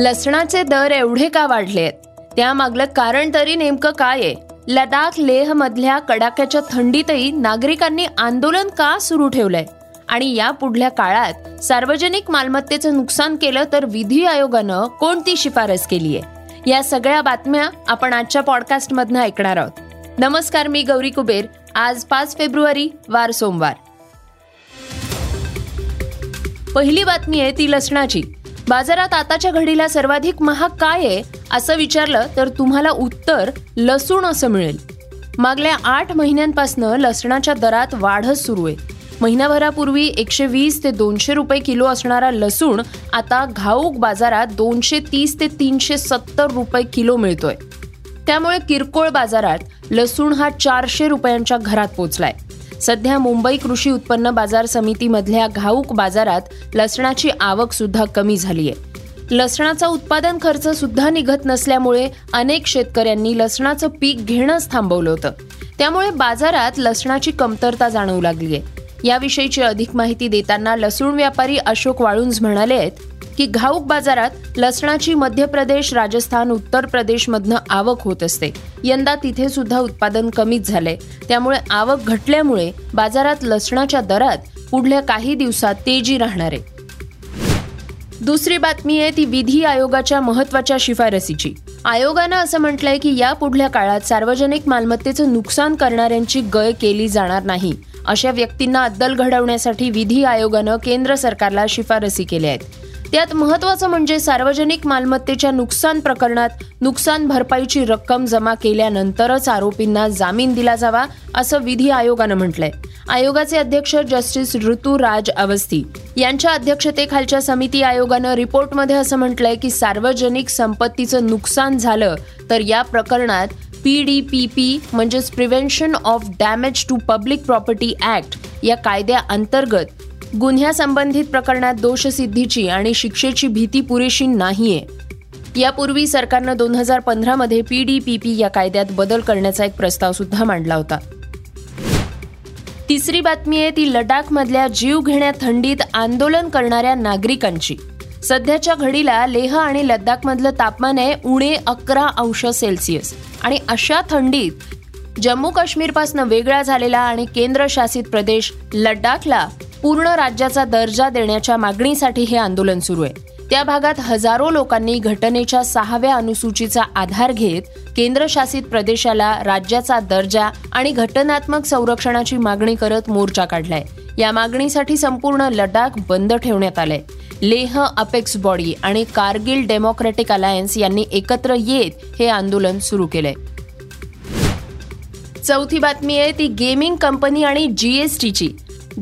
लसणाचे दर एवढे का वाढलेत? त्यामागलं कारण तरी नेमकं काय आहे? लडाख लेह मधल्या कडाक्याच्या थंडीतही नागरिकांनी आंदोलन का सुरू ठेवलंय? आणि या पुढल्या काळात सार्वजनिक मालमत्तेचं नुकसान केलं तर विधी आयोगानं कोणती शिफारस केली आहे? या सगळ्या बातम्या आपण आजच्या पॉडकास्टमधनं ऐकणार आहोत. नमस्कार मी गौरी कुबेर. आज पाच फेब्रुवारी वार सोमवार. पहिली बातमी आहे ती लसणाची. बाजारात आताच्या घडीला सर्वाधिक महाग काय आहे असं विचारलं तर तुम्हाला उत्तर लसूण असं मिळेल. मागल्या आठ महिन्यांपासून लसणाच्या दरात वाढच सुरू आहे. महिनाभरापूर्वी एकशे वीस ते दोनशे रुपये किलो असणारा लसूण आता घाऊक बाजारात दोनशे तीस ते तीनशे सत्तर रुपये किलो मिळतोय. त्यामुळे किरकोळ बाजारात लसूण हा चारशे रुपयांच्या घरात पोचलाय. सध्या मुंबई कृषी उत्पन्न बाजार समितीमधल्या घाऊक बाजारात लसणाची आवक सुद्धा कमी झाली आहे लसणाचा उत्पादन खर्च सुद्धा निघत नसल्यामुळे अनेक शेतकऱ्यांनी लसणाचं पीक घेणंच थांबवलं होतं. त्यामुळे बाजारात लसणाची कमतरता जाणवू लागली आहे याविषयीची अधिक माहिती देताना लसूण व्यापारी अशोक वाळुंज म्हणाले आहेत की घाऊक बाजारात लसणाची मध्य प्रदेश राजस्थान उत्तर प्रदेशमधनं आवक होत असते. यंदा तिथे सुद्धा उत्पादन कमीच झालंय. त्यामुळे आवक घटल्यामुळे बाजारात लसणाच्या दरात पुढल्या काही दिवसात तेजी राहणार आहे. दुसरी बातमी आहे ती विधी आयोगाच्या महत्त्वाच्या शिफारसीची. आयोगानं असं म्हटलंय की या पुढल्या काळात सार्वजनिक मालमत्तेचं नुकसान करणाऱ्यांची गय केली जाणार नाही. अशा व्यक्तींना अद्दल घडवण्यासाठी विधी आयोगानं केंद्र सरकारला शिफारसी केल्या आहेत. त्यात महत्वाचं म्हणजे सार्वजनिक मालमत्तेच्या नुकसान प्रकरणात नुकसान भरपाईची रक्कम जमा केल्यानंतरच आरोपींना जामीन दिला जावा असं विधी आयोगानं म्हटलंय. आयोगाचे अध्यक्ष जस्टिस ऋतुराज अवस्थी यांच्या अध्यक्षतेखालच्या समिती आयोगानं रिपोर्टमध्ये असं म्हटलंय की सार्वजनिक संपत्तीचं नुकसान झालं तर या प्रकरणात पी डी पी पी म्हणजेच prevention of damage to public property act या कायद्याअंतर्गत गुन्ह्यासंबंधित प्रकरणात दोषसिद्धीची आणि शिक्षेची भीती पुरेशी नाहीये. यापूर्वी सरकारनं दोन हजार पंधरामध्ये पी डी पी पी या कायद्यात बदल करण्याचा एक प्रस्ताव सुद्धा मांडला होता. तिसरी बातमी आहे ती लडाखमधल्या जीवघेण्या थंडीत आंदोलन करणाऱ्या नागरिकांची. सध्याच्या घडीला लेह आणि लद्दाखमधलं तापमान आहे उणे अकरा अंश सेल्सिअस. आणि अशा थंडीत जम्मू काश्मीरपासून वेगळा झालेला आणि केंद्रशासित प्रदेश लडाखला पूर्ण राज्याचा दर्जा देण्याच्या मागणीसाठी हे आंदोलन सुरू आहे. त्या भागात हजारो लोकांनी घटनेच्या सहाव्या अनुसूचीचा आधार घेत केंद्रशासित प्रदेशाला राज्याचा दर्जा आणि घटनात्मक संरक्षणाची मागणी करत मोर्चा काढलाय. या मागणीसाठी संपूर्ण लडाख बंद ठेवण्यात आलंय. लेह अपेक्स बॉडी आणि कारगिल डेमोक्रेटिक अलायन्स यांनी एकत्र येत हे आंदोलन सुरू केलंय. चौथी बातमी आहे ती गेमिंग कंपनी आणि जीएसटीची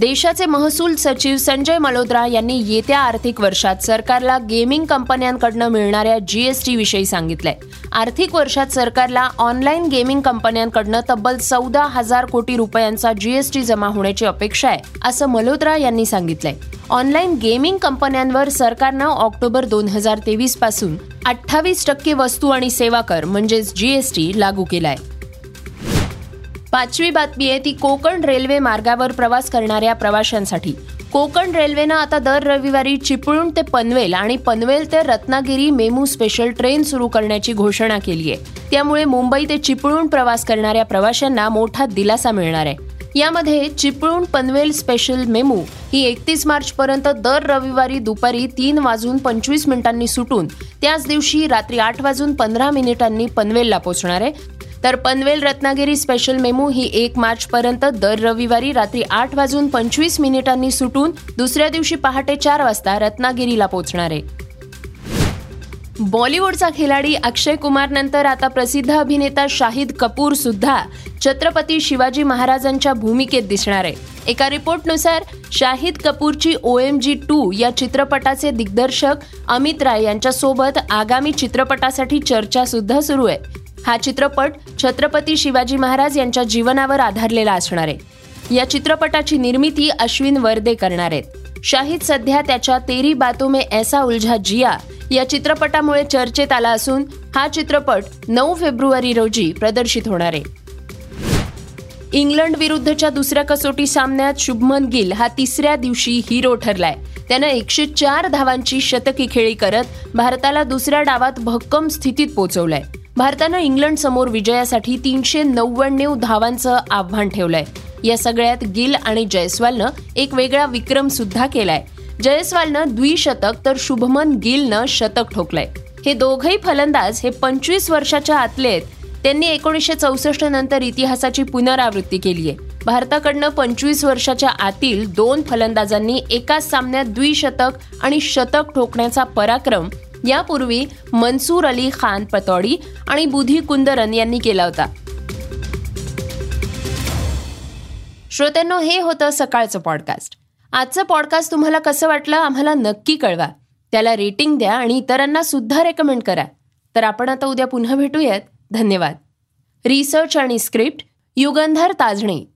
देशाचे महसूल सचिव संजय मल्होत्रा यांनी येत्या आर्थिक वर्षात सरकारला गेमिंग कंपन्यांकडनं मिळणाऱ्या जीएसटी विषयी सांगितलंय. आर्थिक वर्षात सरकारला ऑनलाईन गेमिंग कंपन्यांकडनं तब्बल चौदा हजार कोटी रुपयांचा जीएसटी जमा होण्याची अपेक्षा आहे असं मल्होत्रा यांनी सांगितलंय. ऑनलाईन गेमिंग कंपन्यांवर सरकारनं ऑक्टोबर दोन हजार तेवीसपासून अठ्ठावीस टक्के वस्तू आणि सेवा कर म्हणजेच जीएसटी लागू केलाय. पाचवी बातमी आहे ती कोकण रेल्वे मार्गावर प्रवास करणाऱ्या प्रवाशांसाठी. कोकण रेल्वेनं आता दर रविवारी चिपळूण ते पनवेल आणि पनवेल ते रत्नागिरी मेमू स्पेशल ट्रेन सुरू करण्याची घोषणा केली आहे. त्यामुळे मुंबई ते चिपळूण प्रवास करणाऱ्या प्रवाशांना मोठा दिलासा मिळणार आहे. यामध्ये चिपळूण पनवेल स्पेशल मेमू ही एकतीस मार्च पर्यंत दर रविवारी दुपारी तीन वाजून पंचवीस मिनिटांनी सुटून त्याच दिवशी रात्री आठ वाजून पंधरा मिनिटांनी पनवेलला पोहोचणार आहे. तर पनवेल रत्नागिरी स्पेशल मेमू ही एक मार्च पर्यंत दर रविवारी रात्री आठ वाजून पंचवीस मिनिटांनी सुटून दुसऱ्या दिवशी पहाटे चार वाजता रत्नागिरीला पोहोचणार आहे. बॉलिवूडचा खिलाडी अक्षय कुमार नंतर आता प्रसिद्ध अभिनेता शाहिद कपूर सुद्धा छत्रपती शिवाजी महाराजांच्या भूमिकेत दिसणार आहे. एका रिपोर्टनुसार शाहिद कपूरची ओ एम जी टू या चित्रपटाचे दिग्दर्शक अमित राय यांच्यासोबत आगामी चित्रपटासाठी चर्चा सुद्धा सुरू आहे. हा चित्रपट छत्रपती शिवाजी महाराज यांच्या जीवनावर आधारलेला असणार आहे. या चित्रपटाची निर्मिती अश्विन वर्दे करणार आहेत. शाहिद सध्या त्याच्या तेरी बातो में ऐसा उलझा जिया या चित्रपटामुळे चर्चेत आला असून हा चित्रपट नऊ फेब्रुवारी रोजी प्रदर्शित होणार आहे. इंग्लंड विरुद्धच्या दुसऱ्या कसोटी सामन्यात शुभमन गिल हा तिसऱ्या दिवशी हिरो ठरलाय. त्यानं एकशे चार धावांची शतकी खेळी करत भारताला दुसऱ्या डावात भक्कम स्थितीत पोहोचवलंय भारतानं इंग्लंड समोर विजयासाठी तीनशे नव्याण्णव धावांचं आव्हान ठेवलंय. या सगळ्यात गिल आणि जयस्वालनं एक वेगळा विक्रम सुद्धा केलाय. जयस्वालनं द्विशतक तर शुभमन गिलनं शतक ठोकलंय. हे दोघही फलंदाज हे पंचवीस वर्षाच्या आतले आहेत. त्यांनी एकोणीसशे चौसष्ट नंतर इतिहासाची पुनरावृत्ती केली आहे भारताकडनं पंचवीस वर्षाच्या आतील दोन फलंदाजांनी एकाच सामन्यात द्विशतक आणि शतक ठोकण्याचा पराक्रम यापूर्वी मनसूर अली खान पतौडी आणि बुधी कुंदरन यांनी केला होता. श्रोत्यांनो हे होतं सकाळचं पॉडकास्ट आजचं पॉडकास्ट तुम्हाला कसं वाटलं आम्हाला नक्की कळवा. त्याला रेटिंग द्या आणि इतरांना सुद्धा रेकमेंड करा. तर आपण आता उद्या पुन्हा भेटूयात. धन्यवाद. रिसर्च आणि स्क्रिप्ट युगंधर ताजणे.